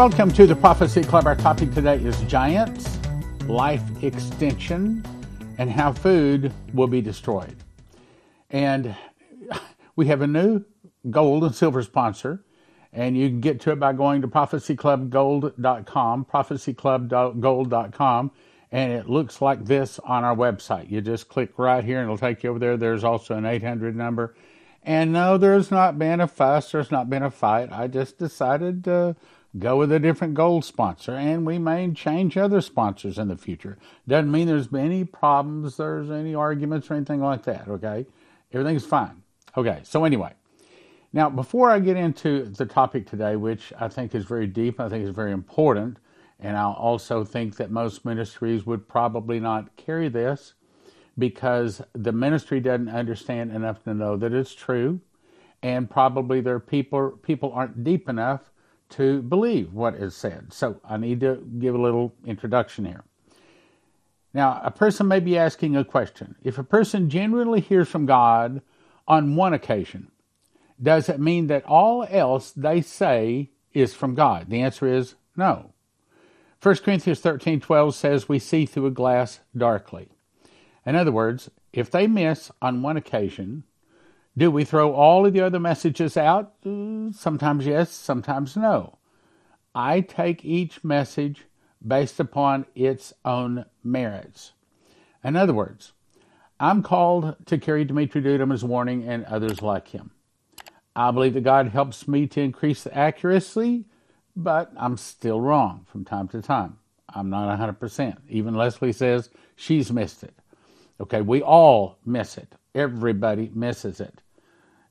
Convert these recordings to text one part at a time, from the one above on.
Welcome to the Prophecy Club. Our topic today is giants, life extension, and how food will be destroyed. And we have a new gold and silver sponsor, and you can get to it by going to prophecyclubgold.com, prophecyclubgold.com, and it looks like this on our website. You just click right here, and it'll take you over there. There's also an 800 number. And no, there's not been a fuss, there's not been a fight. I just decided to go with a different gold sponsor, and we may change other sponsors in the future. Doesn't mean there's any problems, there's any arguments or anything like that, okay? Everything's fine. Okay, so anyway, now before I get into the topic today, which I think is very deep, I think is very important, and I also think that most ministries would probably not carry this because the ministry doesn't understand enough to know that it's true, and probably their people people aren't deep enough to believe what is said. So I need to give a little introduction here. Now, a person may be asking a question. If a person genuinely hears from God on one occasion, does it mean that all else they say is from God? The answer is no. 1 Corinthians 13:12 says we see through a glass darkly. In other words, if they miss on one occasion, do we throw all of the other messages out? Sometimes yes, sometimes no. I take each message based upon its own merits. In other words, I'm called to carry Dumitru Duduman's warning and others like him. I believe that God helps me to increase the accuracy, but I'm still wrong from time to time. I'm not 100%. Even Leslie says she's missed it. Okay, we all miss it. Everybody misses it.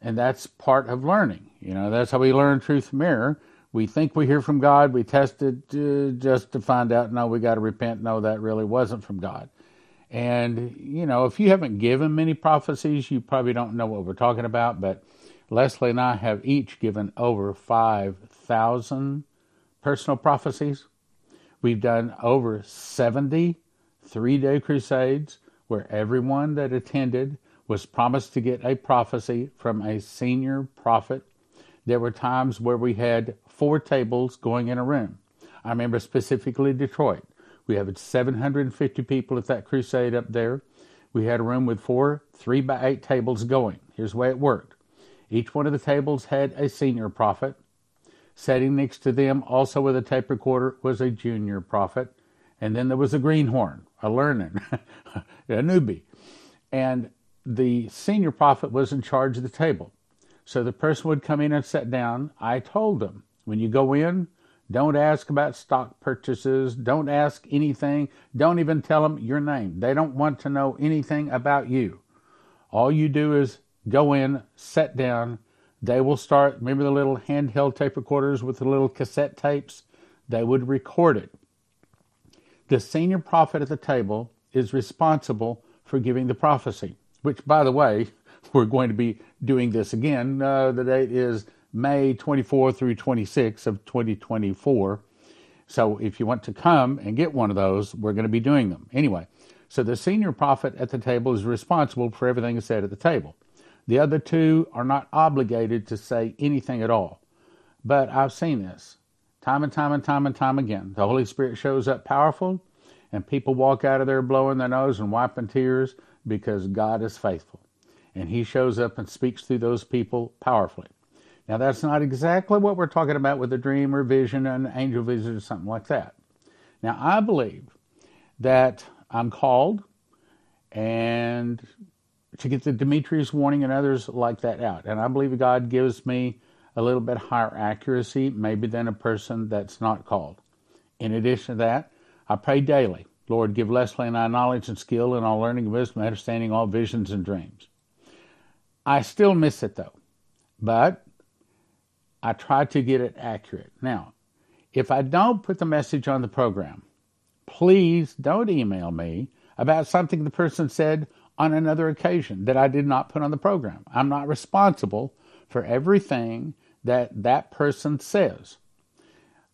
And that's part of learning. You know, that's how we learn truth from error. We think we hear from God, we test it uh, just to find out, no, we got to repent. No, that really wasn't from God. And, you know, if you haven't given many prophecies, you probably don't know what we're talking about. But Leslie and I have each given over 5,000 personal prophecies. We've done over 70 three day crusades where everyone that attended was promised to get a prophecy from a senior prophet. There were times where we had four tables going in a room. I remember specifically Detroit. We had 750 people at that crusade up there. We had a room with four three by eight tables going. Here's the way it worked. Each one of the tables had a senior prophet. Sitting next to them, also with a tape recorder, was a junior prophet. And then there was a greenhorn, a learning, a newbie. And the senior prophet was in charge of the table. So the person would come in and sit down. I told them, when you go in, don't ask about stock purchases. Don't ask anything. Don't even tell them your name. They don't want to know anything about you. All you do is go in, sit down. They will start. Remember the little handheld tape recorders with the little cassette tapes? They would record it. The senior prophet at the table is responsible for giving the prophecy which, by the way, we're going to be doing this again. Uh, the date is May 24 through 26 of 2024. So if you want to come and get one of those, we're going to be doing them. Anyway, so the senior prophet at the table is responsible for everything said at the table. The other two are not obligated to say anything at all. But I've seen this time and time and time and time again. The Holy Spirit shows up powerful, and people walk out of there blowing their nose and wiping tears because God is faithful. And He shows up and speaks through those people powerfully. Now, that's not exactly what we're talking about with a dream or vision, an angel vision, or something like that. Now, I believe that I'm called and to get the Demetrius warning and others like that out. And I believe God gives me a little bit higher accuracy, maybe than a person that's not called. In addition to that, I pray daily Lord, give Leslie and I knowledge and skill in all learning, and wisdom, understanding all visions and dreams. I still miss it though, but I try to get it accurate. Now, if I don't put the message on the program, please don't email me about something the person said on another occasion that I did not put on the program. I'm not responsible for everything that that person says.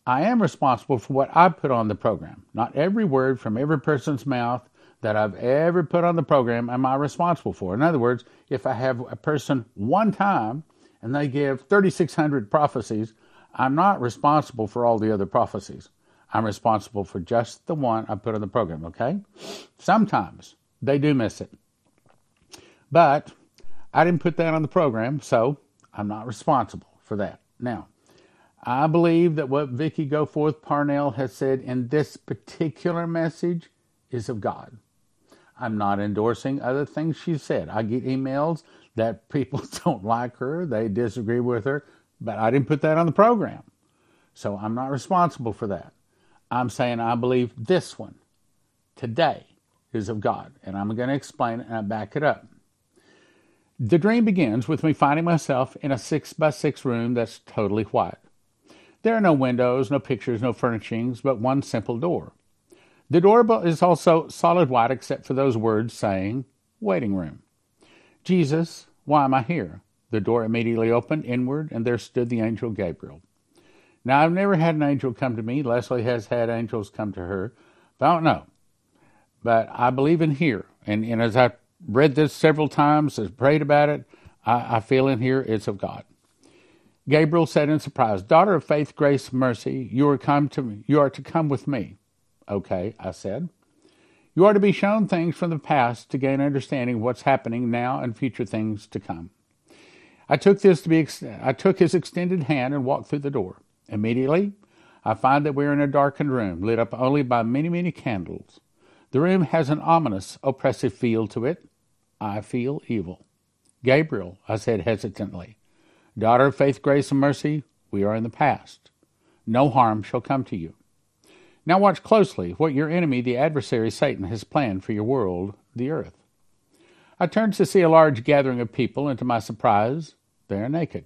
I am responsible for what I put on the program. Not every word from every person's mouth that I've ever put on the program am I responsible for. In other words, if I have a person one time and they give 3,600 prophecies, I'm not responsible for all the other prophecies. I'm responsible for just the one I put on the program, okay? Sometimes they do miss it. But I didn't put that on the program, so I'm not responsible for that. Now, I believe that what Vicki Goforth Parnell has said in this particular message is of God. I'm not endorsing other things she said. I get emails that people don't like her, they disagree with her, but I didn't put that on the program. So I'm not responsible for that. I'm saying I believe this one today is of God, and I'm going to explain it and I back it up. The dream begins with me finding myself in a six by six room that's totally white. There are no windows, no pictures, no furnishings, but one simple door. The door is also solid white except for those words saying, waiting room. Jesus, why am I here? The door immediately opened inward, and there stood the angel Gabriel. Now, I've never had an angel come to me. Leslie has had angels come to her, but I don't know. But I believe in here. And, and as I've read this several times, has prayed about it. I, I feel in here it's of God. Gabriel said in surprise, Daughter of faith, grace, mercy, you are come to you are to come with me. Okay, I said. You are to be shown things from the past to gain understanding of what's happening now and future things to come. I took this to be I took his extended hand and walked through the door. Immediately, I find that we're in a darkened room, lit up only by many, many candles. The room has an ominous, oppressive feel to it. I feel evil. Gabriel, I said hesitantly, daughter of faith, grace, and mercy, we are in the past. No harm shall come to you. Now watch closely what your enemy, the adversary Satan, has planned for your world, the earth. I turned to see a large gathering of people, and to my surprise, they are naked.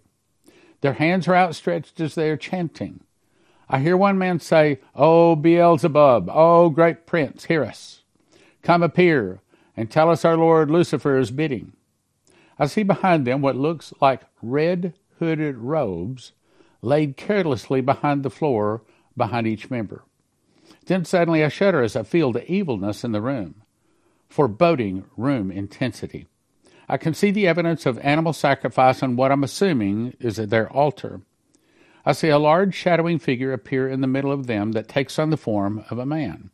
Their hands are outstretched as they are chanting. I hear one man say, O Beelzebub, O great prince, hear us. Come appear and tell us our Lord Lucifer's bidding. I see behind them what looks like red hooded robes laid carelessly behind the floor behind each member. Then suddenly I shudder as I feel the evilness in the room, foreboding room intensity. I can see the evidence of animal sacrifice on what I'm assuming is their altar. I see a large shadowing figure appear in the middle of them that takes on the form of a man.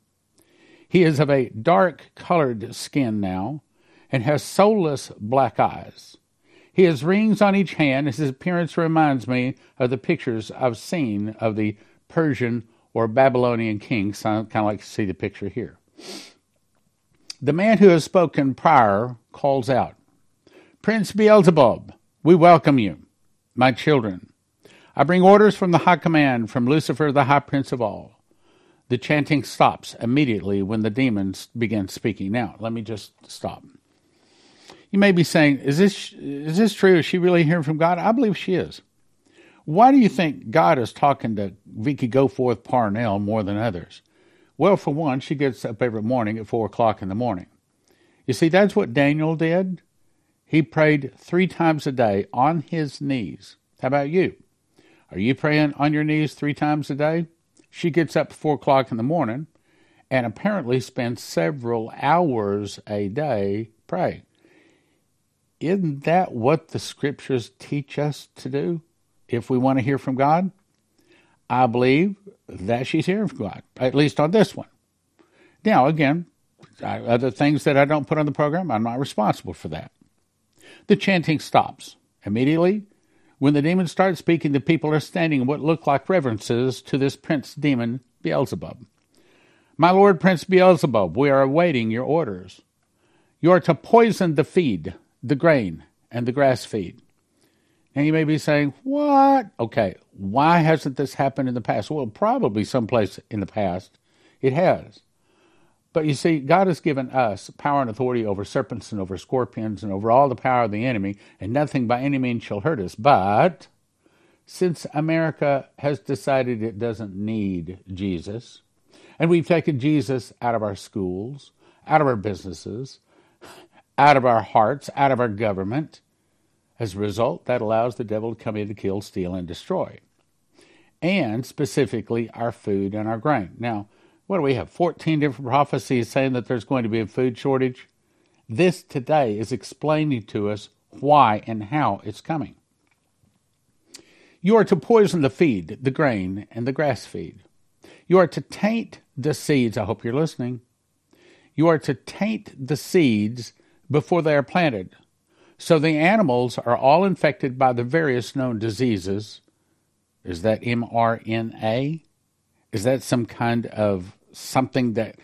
He is of a dark colored skin now and has soulless black eyes. He has rings on each hand, and his appearance reminds me of the pictures I've seen of the Persian or Babylonian kings. I kind of like to see the picture here. The man who has spoken prior calls out, Prince Beelzebub, we welcome you, my children. I bring orders from the high command, from Lucifer, the high prince of all. The chanting stops immediately when the demons begin speaking. Now, let me just stop. You may be saying, is this, is this true? Is she really hearing from God? I believe she is. Why do you think God is talking to Vicki Goforth Parnell more than others? Well, for one, she gets up every morning at 4 o'clock in the morning. You see, that's what Daniel did. He prayed three times a day on his knees. How about you? Are you praying on your knees three times a day? She gets up four o'clock in the morning and apparently spends several hours a day praying. Isn't that what the scriptures teach us to do if we want to hear from God? I believe that she's hearing from God, at least on this one. Now, again, other things that I don't put on the program, I'm not responsible for that. The chanting stops. Immediately, when the demon starts speaking, the people are standing in what look like reverences to this prince demon, Beelzebub. My lord Prince Beelzebub, we are awaiting your orders. You are to poison the feed, the grain, and the grass feed. And you may be saying, What? Okay, why hasn't this happened in the past? Well, probably someplace in the past it has. But you see, God has given us power and authority over serpents and over scorpions and over all the power of the enemy, and nothing by any means shall hurt us. But since America has decided it doesn't need Jesus, and we've taken Jesus out of our schools, out of our businesses, out of our hearts, out of our government, as a result, that allows the devil to come in to kill, steal, and destroy. And specifically, our food and our grain. Now, what do we have? 14 different prophecies saying that there's going to be a food shortage. This today is explaining to us why and how it's coming. You are to poison the feed, the grain, and the grass feed. You are to taint the seeds. I hope you're listening. You are to taint the seeds before they are planted. So the animals are all infected by the various known diseases. Is that mRNA? Is that some kind of something that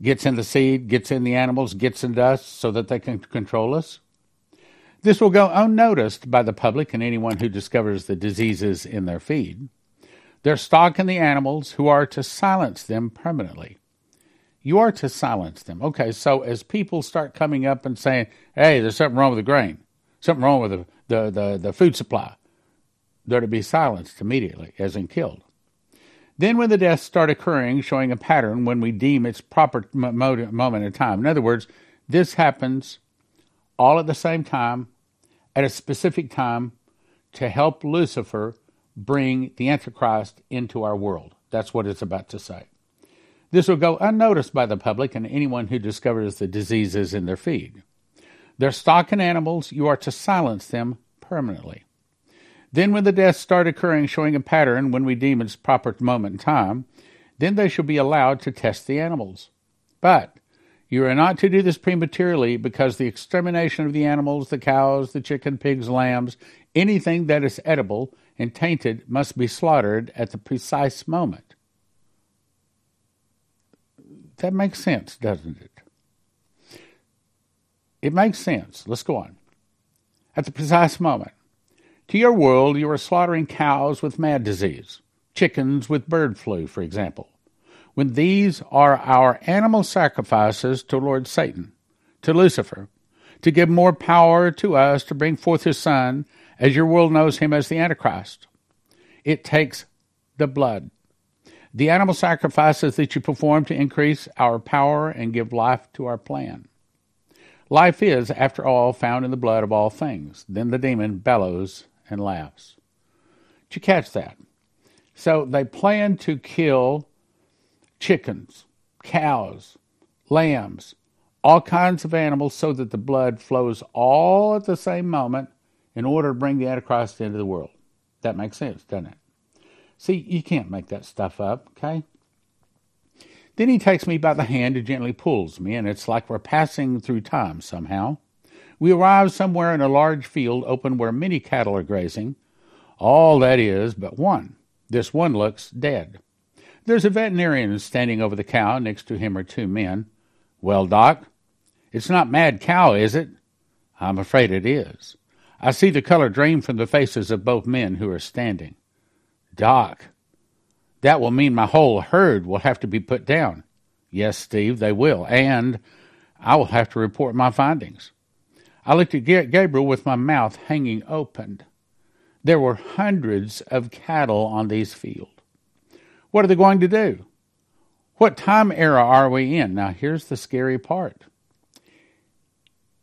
gets in the seed, gets in the animals, gets in us so that they can control us? This will go unnoticed by the public and anyone who discovers the diseases in their feed. Their stock stalking the animals who are to silence them permanently. You are to silence them. Okay, so as people start coming up and saying, hey, there's something wrong with the grain, something wrong with the, the, the, the food supply, they're to be silenced immediately, as in killed. Then, when the deaths start occurring, showing a pattern when we deem its proper moment in time. In other words, this happens all at the same time, at a specific time, to help Lucifer bring the Antichrist into our world. That's what it's about to say. This will go unnoticed by the public and anyone who discovers the diseases in their feed. Their stock and animals, you are to silence them permanently. Then, when the deaths start occurring, showing a pattern when we deem its proper moment in time, then they shall be allowed to test the animals. But you are not to do this prematurely because the extermination of the animals, the cows, the chicken, pigs, lambs, anything that is edible and tainted must be slaughtered at the precise moment. That makes sense, doesn't it? It makes sense. Let's go on. At the precise moment. To your world, you are slaughtering cows with mad disease, chickens with bird flu, for example, when these are our animal sacrifices to Lord Satan, to Lucifer, to give more power to us to bring forth his Son, as your world knows him as the Antichrist. It takes the blood. The animal sacrifices that you perform to increase our power and give life to our plan. Life is, after all, found in the blood of all things. Then the demon bellows and laughs. Did you catch that? So they plan to kill chickens, cows, lambs, all kinds of animals so that the blood flows all at the same moment in order to bring the Antichrist into the world. That makes sense, doesn't it? See, you can't make that stuff up, okay? Then he takes me by the hand and gently pulls me, and it's like we're passing through time somehow. We arrive somewhere in a large field open where many cattle are grazing. All that is but one. This one looks dead. There's a veterinarian standing over the cow. Next to him are two men. Well, Doc, it's not mad cow, is it? I'm afraid it is. I see the color drain from the faces of both men who are standing. Doc, that will mean my whole herd will have to be put down. Yes, Steve, they will, and I will have to report my findings. I looked at Gabriel with my mouth hanging open. There were hundreds of cattle on these fields. What are they going to do? What time era are we in? Now, here's the scary part.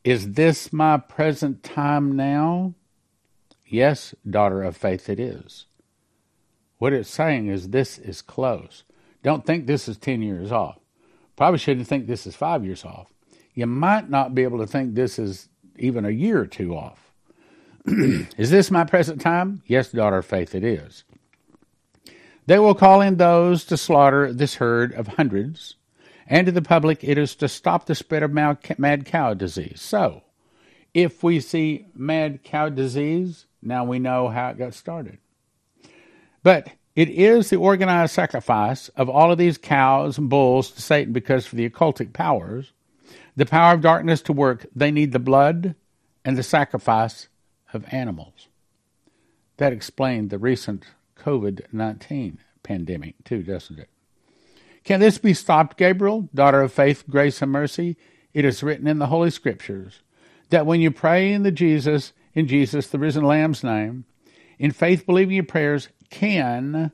Is this my present time now? Yes, daughter of faith, it is. What it's saying is this is close. Don't think this is 10 years off. Probably shouldn't think this is five years off. You might not be able to think this is even a year or two off. is this my present time? Yes, daughter of faith, it is. They will call in those to slaughter this herd of hundreds, and to the public it is to stop the spread of mad cow disease. So, if we see mad cow disease, now we know how it got started. But it is the organized sacrifice of all of these cows and bulls to Satan because for the occultic powers the power of darkness to work, they need the blood and the sacrifice of animals. That explained the recent COVID 19 pandemic, too, doesn't it? Can this be stopped, Gabriel, daughter of faith, grace, and mercy? It is written in the Holy Scriptures that when you pray in the Jesus, in Jesus, the risen Lamb's name, in faith believing your prayers can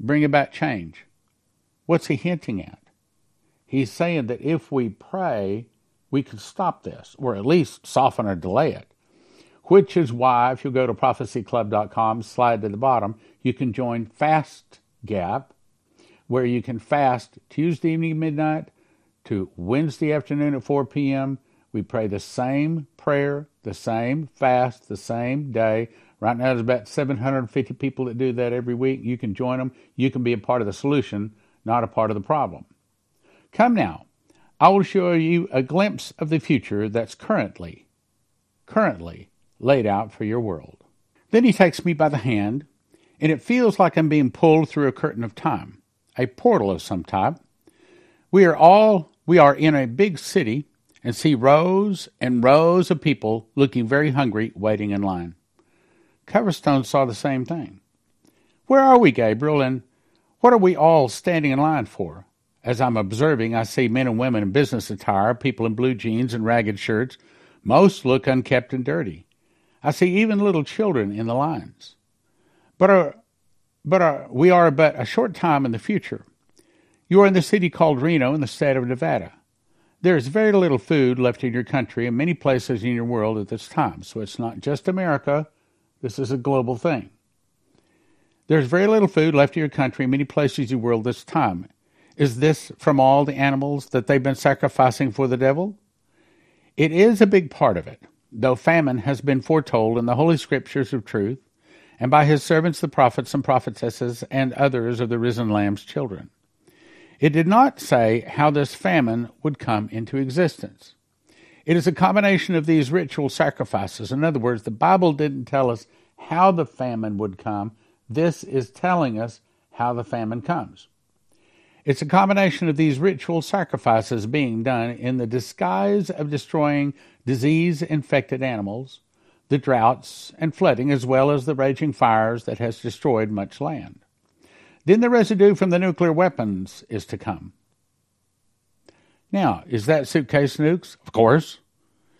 bring about change. What's he hinting at? He's saying that if we pray we can stop this, or at least soften or delay it. Which is why, if you go to prophecyclub.com, slide to the bottom, you can join Fast Gap, where you can fast Tuesday evening midnight to Wednesday afternoon at 4 p.m. We pray the same prayer, the same fast, the same day, Right now, there's about 750 people that do that every week. You can join them. You can be a part of the solution, not a part of the problem. Come now. I will show you a glimpse of the future that's currently, currently laid out for your world. Then he takes me by the hand, and it feels like I'm being pulled through a curtain of time, a portal of some type. We are all, we are in a big city and see rows and rows of people looking very hungry, waiting in line. Coverstone saw the same thing. Where are we, Gabriel, and what are we all standing in line for? As I'm observing, I see men and women in business attire, people in blue jeans and ragged shirts. Most look unkempt and dirty. I see even little children in the lines. But, are, but are, we are but a short time in the future. You are in the city called Reno in the state of Nevada. There is very little food left in your country and many places in your world at this time, so it's not just America. This is a global thing. There's very little food left in your country and many places in the world this time. Is this from all the animals that they've been sacrificing for the devil? It is a big part of it, though famine has been foretold in the Holy Scriptures of truth, and by his servants the prophets and prophetesses and others of the risen Lamb's children. It did not say how this famine would come into existence. It is a combination of these ritual sacrifices. In other words, the Bible didn't tell us how the famine would come. This is telling us how the famine comes. It's a combination of these ritual sacrifices being done in the disguise of destroying disease infected animals, the droughts and flooding, as well as the raging fires that has destroyed much land. Then the residue from the nuclear weapons is to come. Now, is that suitcase nukes? Of course.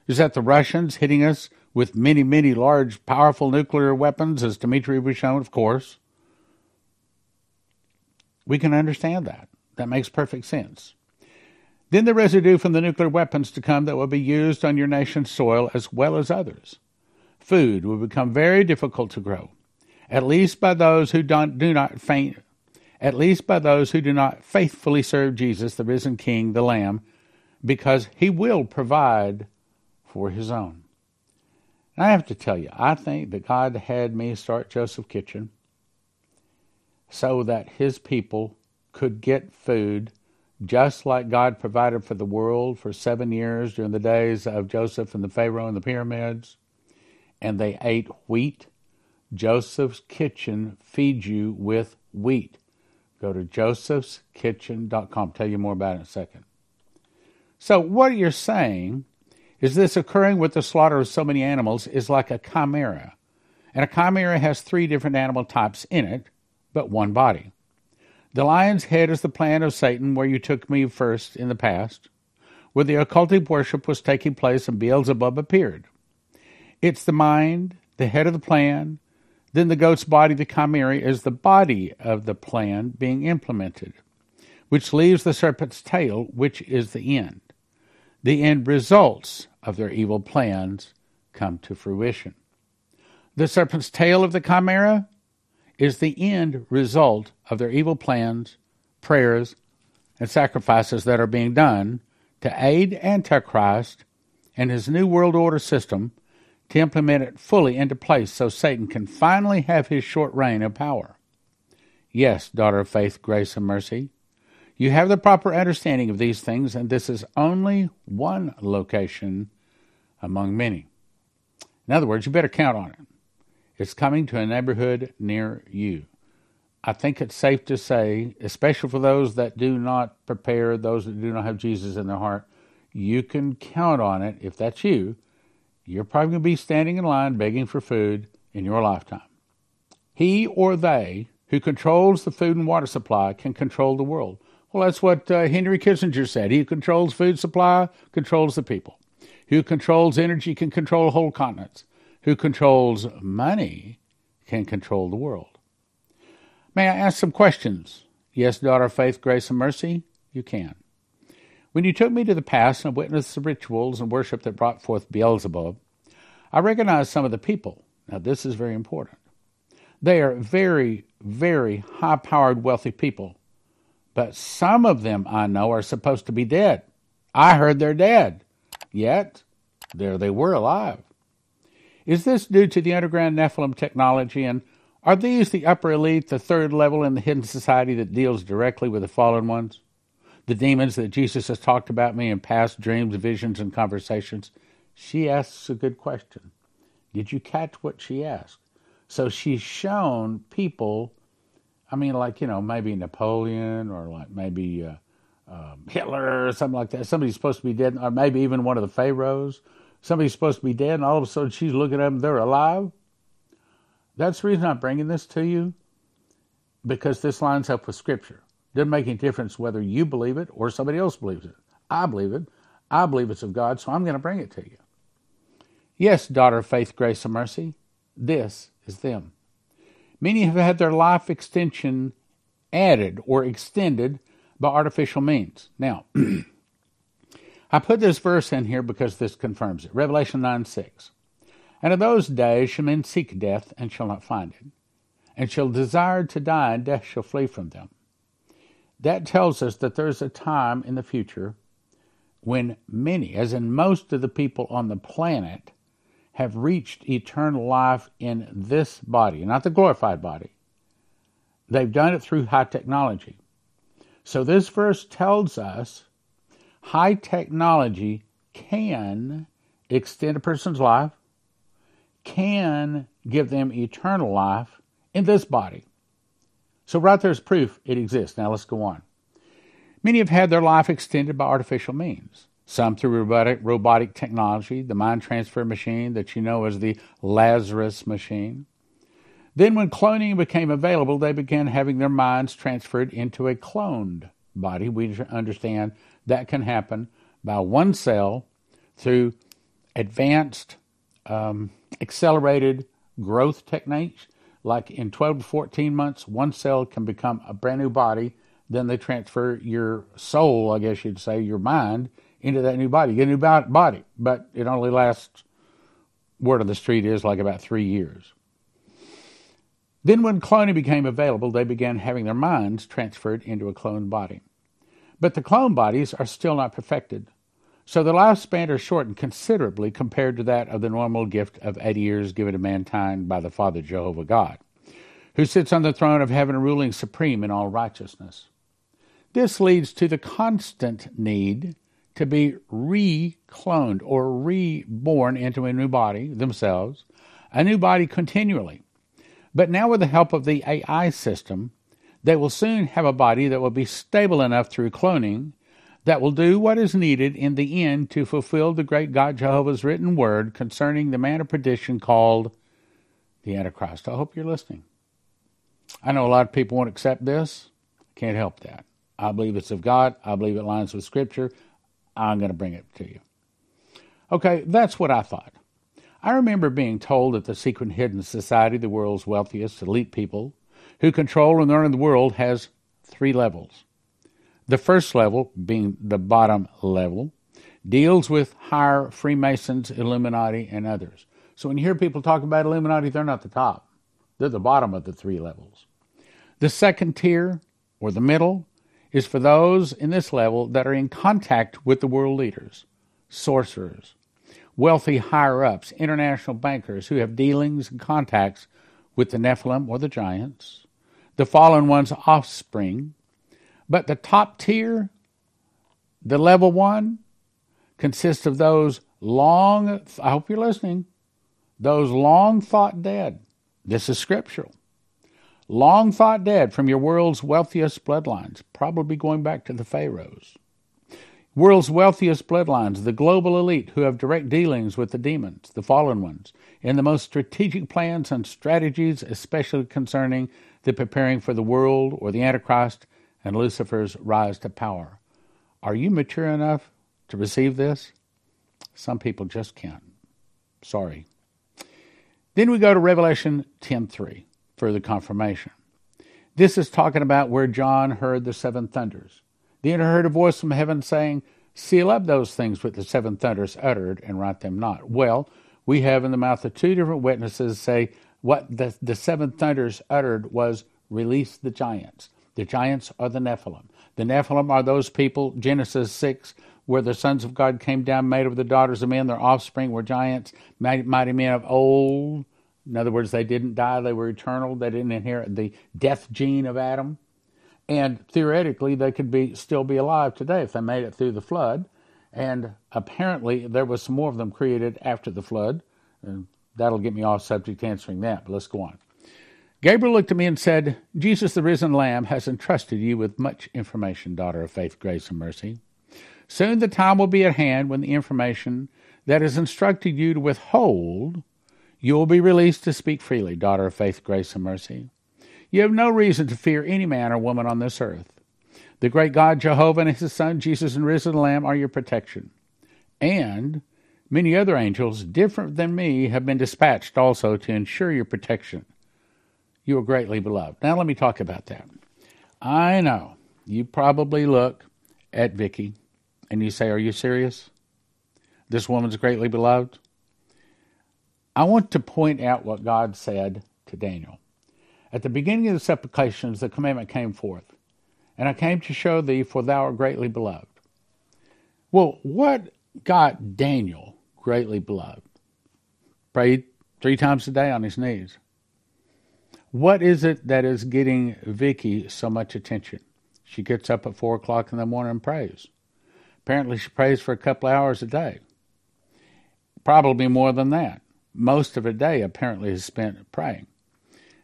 Is that the Russians hitting us with many, many large, powerful nuclear weapons, as Dmitry was shown? Of course. We can understand that. That makes perfect sense. Then the residue from the nuclear weapons to come that will be used on your nation's soil as well as others. Food will become very difficult to grow, at least by those who don't, do not faint at least by those who do not faithfully serve Jesus, the risen King, the Lamb, because he will provide for his own. And I have to tell you, I think that God had me start Joseph Kitchen so that his people could get food just like God provided for the world for seven years during the days of Joseph and the Pharaoh and the pyramids, and they ate wheat. Joseph's Kitchen feeds you with wheat. Go to josephskitchen.com. Tell you more about it in a second. So, what you're saying is this occurring with the slaughter of so many animals is like a chimera. And a chimera has three different animal types in it, but one body. The lion's head is the plan of Satan, where you took me first in the past, where the occultic worship was taking place and Beelzebub appeared. It's the mind, the head of the plan, then the goat's body, the chimera, is the body of the plan being implemented, which leaves the serpent's tail, which is the end. The end results of their evil plans come to fruition. The serpent's tail of the chimera is the end result of their evil plans, prayers, and sacrifices that are being done to aid Antichrist and his New World Order system to implement it fully into place so Satan can finally have his short reign of power. Yes, daughter of faith, grace, and mercy, you have the proper understanding of these things, and this is only one location among many. In other words, you better count on it. It's coming to a neighborhood near you. I think it's safe to say, especially for those that do not prepare, those that do not have Jesus in their heart, you can count on it, if that's you, you're probably going to be standing in line begging for food in your lifetime. He or they who controls the food and water supply can control the world. Well, that's what uh, Henry Kissinger said. He controls food supply, controls the people. Who controls energy can control whole continents. Who controls money can control the world. May I ask some questions? Yes, daughter of faith, grace, and mercy? You can. When you took me to the past and witnessed the rituals and worship that brought forth Beelzebub, I recognized some of the people. Now, this is very important. They are very, very high powered, wealthy people. But some of them I know are supposed to be dead. I heard they're dead. Yet, there they were alive. Is this due to the underground Nephilim technology? And are these the upper elite, the third level in the hidden society that deals directly with the fallen ones? The demons that Jesus has talked about me in past dreams, visions, and conversations? She asks a good question. Did you catch what she asked? So she's shown people, I mean, like, you know, maybe Napoleon or like maybe uh, um, Hitler or something like that. Somebody's supposed to be dead, or maybe even one of the pharaohs. Somebody's supposed to be dead, and all of a sudden she's looking at them, they're alive. That's the reason I'm bringing this to you, because this lines up with Scripture. Doesn't make any difference whether you believe it or somebody else believes it. I believe it. I believe it's of God, so I'm going to bring it to you. Yes, daughter of faith, grace, and mercy, this is them. Many have had their life extension added or extended by artificial means. Now, I put this verse in here because this confirms it. Revelation 9 6. And in those days shall men seek death and shall not find it, and shall desire to die, and death shall flee from them. That tells us that there's a time in the future when many, as in most of the people on the planet, have reached eternal life in this body, not the glorified body. They've done it through high technology. So this verse tells us high technology can extend a person's life, can give them eternal life in this body. So, right there's proof it exists. Now, let's go on. Many have had their life extended by artificial means, some through robotic, robotic technology, the mind transfer machine that you know as the Lazarus machine. Then, when cloning became available, they began having their minds transferred into a cloned body. We understand that can happen by one cell through advanced, um, accelerated growth techniques. Like in 12 to 14 months, one cell can become a brand new body. Then they transfer your soul, I guess you'd say, your mind, into that new body. You get a new body, but it only lasts, word of the street is like about three years. Then, when cloning became available, they began having their minds transferred into a cloned body. But the clone bodies are still not perfected, so the lifespan is shortened considerably compared to that of the normal gift of 80 years given to mankind by the Father Jehovah God, who sits on the throne of heaven ruling supreme in all righteousness. This leads to the constant need to be re-cloned or reborn into a new body themselves, a new body continually but now, with the help of the AI system, they will soon have a body that will be stable enough through cloning that will do what is needed in the end to fulfill the great God Jehovah's written word concerning the man of perdition called the Antichrist. I hope you're listening. I know a lot of people won't accept this. Can't help that. I believe it's of God. I believe it lines with Scripture. I'm going to bring it to you. Okay, that's what I thought. I remember being told that the secret hidden society, the world's wealthiest elite people, who control and earn the world, has three levels. The first level, being the bottom level, deals with higher Freemasons, Illuminati, and others. So when you hear people talk about Illuminati, they're not the top, they're the bottom of the three levels. The second tier, or the middle, is for those in this level that are in contact with the world leaders, sorcerers, wealthy higher ups, international bankers who have dealings and contacts with the Nephilim or the giants, the fallen one's offspring. But the top tier, the level one, consists of those long, I hope you're listening, those long thought dead. This is scriptural. Long thought dead from your world's wealthiest bloodlines, probably going back to the Pharaohs world's wealthiest bloodlines, the global elite who have direct dealings with the demons, the fallen ones, in the most strategic plans and strategies, especially concerning the preparing for the world or the Antichrist and Lucifer's rise to power. Are you mature enough to receive this? Some people just can't. Sorry. Then we go to Revelation 10:3 for the confirmation. This is talking about where John heard the seven thunders. Then I heard a voice from heaven saying, Seal up those things which the seven thunders uttered and write them not. Well, we have in the mouth of two different witnesses say what the, the seven thunders uttered was release the giants. The giants are the Nephilim. The Nephilim are those people, Genesis 6, where the sons of God came down, made of the daughters of men. Their offspring were giants, mighty, men of old. In other words, they didn't die, they were eternal. They didn't inherit the death gene of Adam. And theoretically, they could be still be alive today if they made it through the flood. And apparently, there was some more of them created after the flood. And that'll get me off subject answering that, but let's go on. Gabriel looked at me and said, Jesus, the risen Lamb, has entrusted you with much information, daughter of faith, grace, and mercy. Soon the time will be at hand when the information that has instructed you to withhold, you will be released to speak freely, daughter of faith, grace, and mercy. You have no reason to fear any man or woman on this earth. The great God Jehovah and his Son, Jesus and risen Lamb, are your protection. And many other angels, different than me, have been dispatched also to ensure your protection. You are greatly beloved. Now let me talk about that. I know you probably look at Vicki and you say, Are you serious? This woman's greatly beloved? I want to point out what God said to Daniel. At the beginning of the supplications, the commandment came forth and I came to show thee, for thou art greatly beloved. Well, what got Daniel greatly beloved? Prayed three times a day on his knees. What is it that is getting Vicki so much attention? She gets up at four o'clock in the morning and prays. Apparently, she prays for a couple hours a day. Probably more than that. Most of a day apparently is spent praying.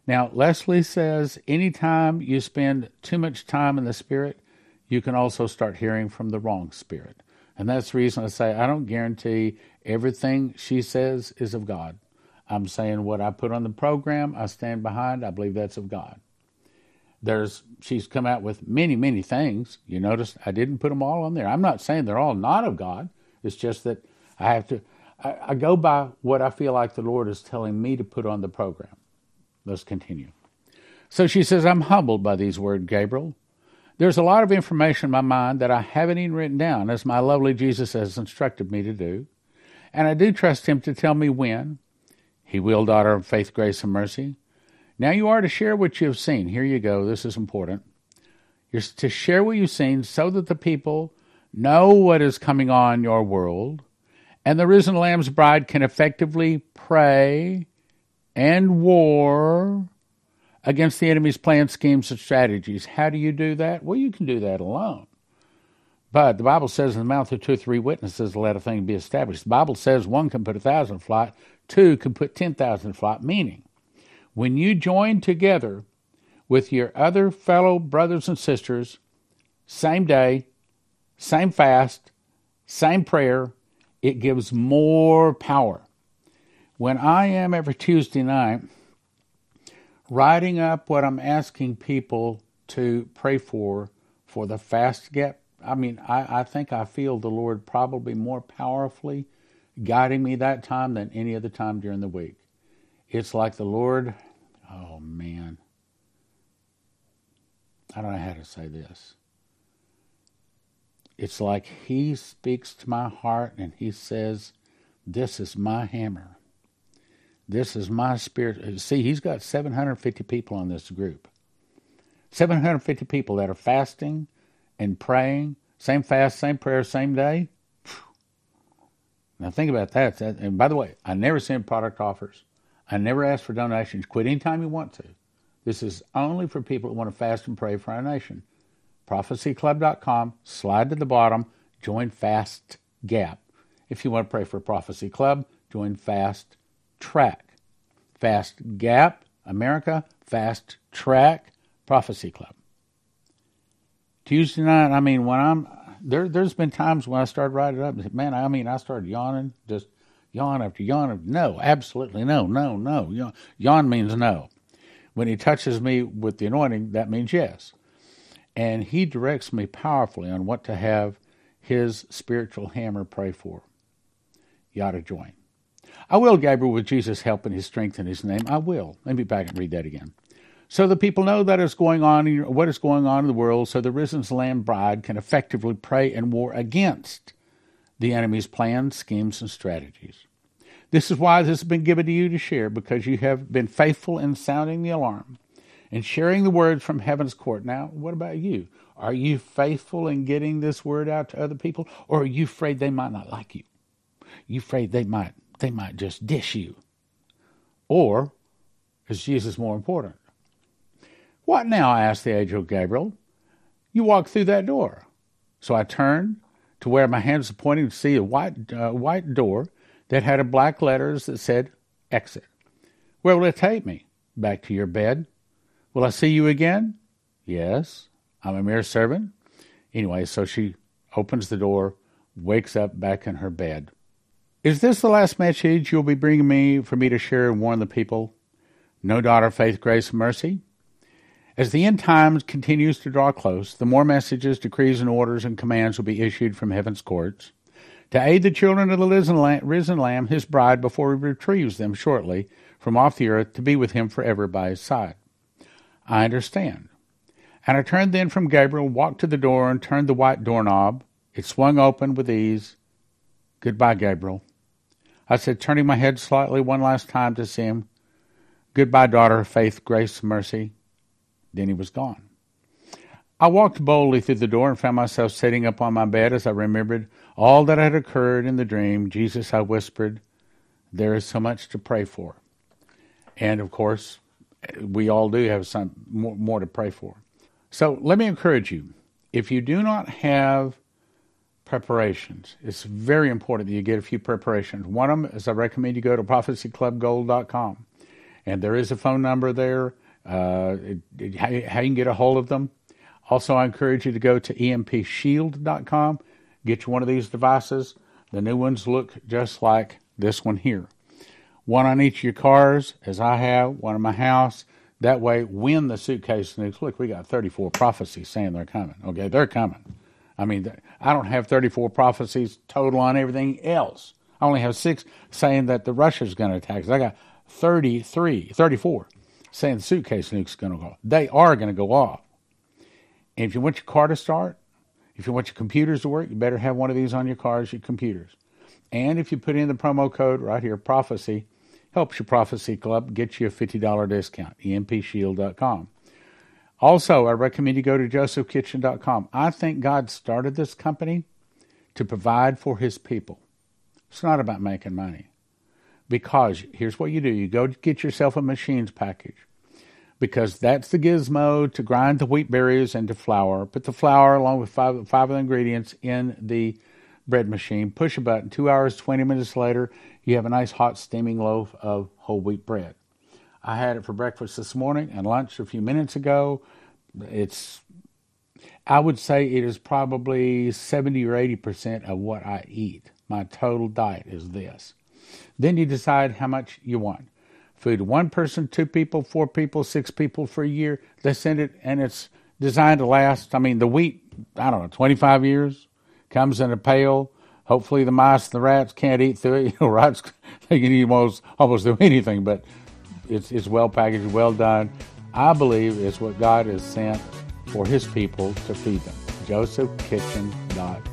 Now, Leslie says anytime you spend too much time in the Spirit, you can also start hearing from the wrong spirit. And that's the reason I say I don't guarantee everything she says is of God. I'm saying what I put on the program, I stand behind. I believe that's of God. There's she's come out with many, many things. You notice I didn't put them all on there. I'm not saying they're all not of God. It's just that I have to I, I go by what I feel like the Lord is telling me to put on the program. Let's continue. So she says, I'm humbled by these words, Gabriel. There's a lot of information in my mind that I haven't even written down, as my lovely Jesus has instructed me to do. And I do trust him to tell me when. He will, daughter of faith, grace, and mercy. Now you are to share what you have seen. Here you go. This is important. You're to share what you've seen so that the people know what is coming on your world, and the risen Lamb's bride can effectively pray and war against the enemy's plans, schemes, and strategies. How do you do that? Well, you can do that alone. But the Bible says in the mouth of two or three witnesses, let a thing be established. The Bible says one can put a thousand flight, two can put 10,000 flight, meaning. When you join together with your other fellow brothers and sisters, same day, same fast, same prayer, it gives more power. When I am every Tuesday night writing up what I'm asking people to pray for for the fast gap, I mean, I, I think I feel the Lord probably more powerfully guiding me that time than any other time during the week. It's like the Lord, oh man, I don't know how to say this. It's like He speaks to my heart and He says, This is my hammer. This is my spirit. Uh, see, he's got 750 people on this group. 750 people that are fasting and praying, same fast, same prayer, same day. Now think about that. And by the way, I never send product offers. I never ask for donations. Quit anytime you want to. This is only for people who want to fast and pray for our nation. ProphecyClub.com, slide to the bottom, join Fast Gap. If you want to pray for Prophecy Club, join Fast Track. Fast Gap, America, Fast Track, Prophecy Club. Tuesday night, I mean, when I'm there, there's been times when I started writing it up. Man, I mean, I started yawning, just yawn after yawn. No, absolutely no, no, no. Yawn, yawn means no. When he touches me with the anointing, that means yes. And he directs me powerfully on what to have his spiritual hammer pray for. You ought to join. I will, Gabriel, with Jesus' help and his strength in his name. I will. Let me back and read that again. So the people know that is going on, what is going on in the world, so the risen Lamb bride can effectively pray and war against the enemy's plans, schemes, and strategies. This is why this has been given to you to share, because you have been faithful in sounding the alarm. and sharing the word from heaven's court. Now, what about you? Are you faithful in getting this word out to other people, or are you afraid they might not like you? You afraid they might they might just dish you? Or is Jesus more important? What now? I asked the angel Gabriel. You walk through that door. So I turned to where my hands were pointing to see a white uh, white door that had a black letters that said exit. Where will it take me? Back to your bed. Will I see you again? Yes. I'm a mere servant. Anyway, so she opens the door, wakes up back in her bed. Is this the last message you'll be bringing me for me to share and warn the people? No daughter, faith, grace, mercy? As the end times continues to draw close, the more messages, decrees, and orders and commands will be issued from heaven's courts to aid the children of the risen Lamb, his bride, before he retrieves them shortly from off the earth to be with him forever by his side. I understand. And I turned then from Gabriel, walked to the door, and turned the white doorknob. It swung open with ease. Goodbye, Gabriel. I said, turning my head slightly one last time to see him. Goodbye, daughter, of faith, grace, mercy. Then he was gone. I walked boldly through the door and found myself sitting up on my bed as I remembered all that had occurred in the dream. Jesus, I whispered, there is so much to pray for. And of course, we all do have some more, more to pray for. So let me encourage you if you do not have preparations, it's very important that you get a few preparations. One of them is I recommend you go to prophecyclubgold.com. And there is a phone number there, uh, how, you can get a hold of them. Also, I encourage you to go to empshield.com, get you one of these devices. The new ones look just like this one here one on each of your cars, as I have, one in my house. That way, when the suitcase nukes, look, we got 34 prophecies saying they're coming. Okay, they're coming. I mean, I don't have 34 prophecies total on everything else. I only have six saying that the Russia's going to attack us. I got 33, 34 saying the suitcase nuke's going to go. They are going to go off. And if you want your car to start, if you want your computers to work, you better have one of these on your cars, your computers. And if you put in the promo code right here, prophecy, helps your Prophecy Club get you a $50 discount, empshield.com. Also, I recommend you go to josephkitchen.com. I think God started this company to provide for his people. It's not about making money. Because here's what you do you go get yourself a machines package. Because that's the gizmo to grind the wheat berries into flour. Put the flour along with five, five of the ingredients in the bread machine. Push a button. Two hours, 20 minutes later, you have a nice hot steaming loaf of whole wheat bread. I had it for breakfast this morning and lunch a few minutes ago. It's, I would say it is probably 70 or 80% of what I eat. My total diet is this. Then you decide how much you want. Food one person, two people, four people, six people for a year. They send it and it's designed to last. I mean, the wheat, I don't know, 25 years, comes in a pail Hopefully, the mice and the rats can't eat through it. You know, rats they can eat almost almost do anything, but it's it's well packaged, well done. I believe it's what God has sent for His people to feed them. JosephKitchen.com.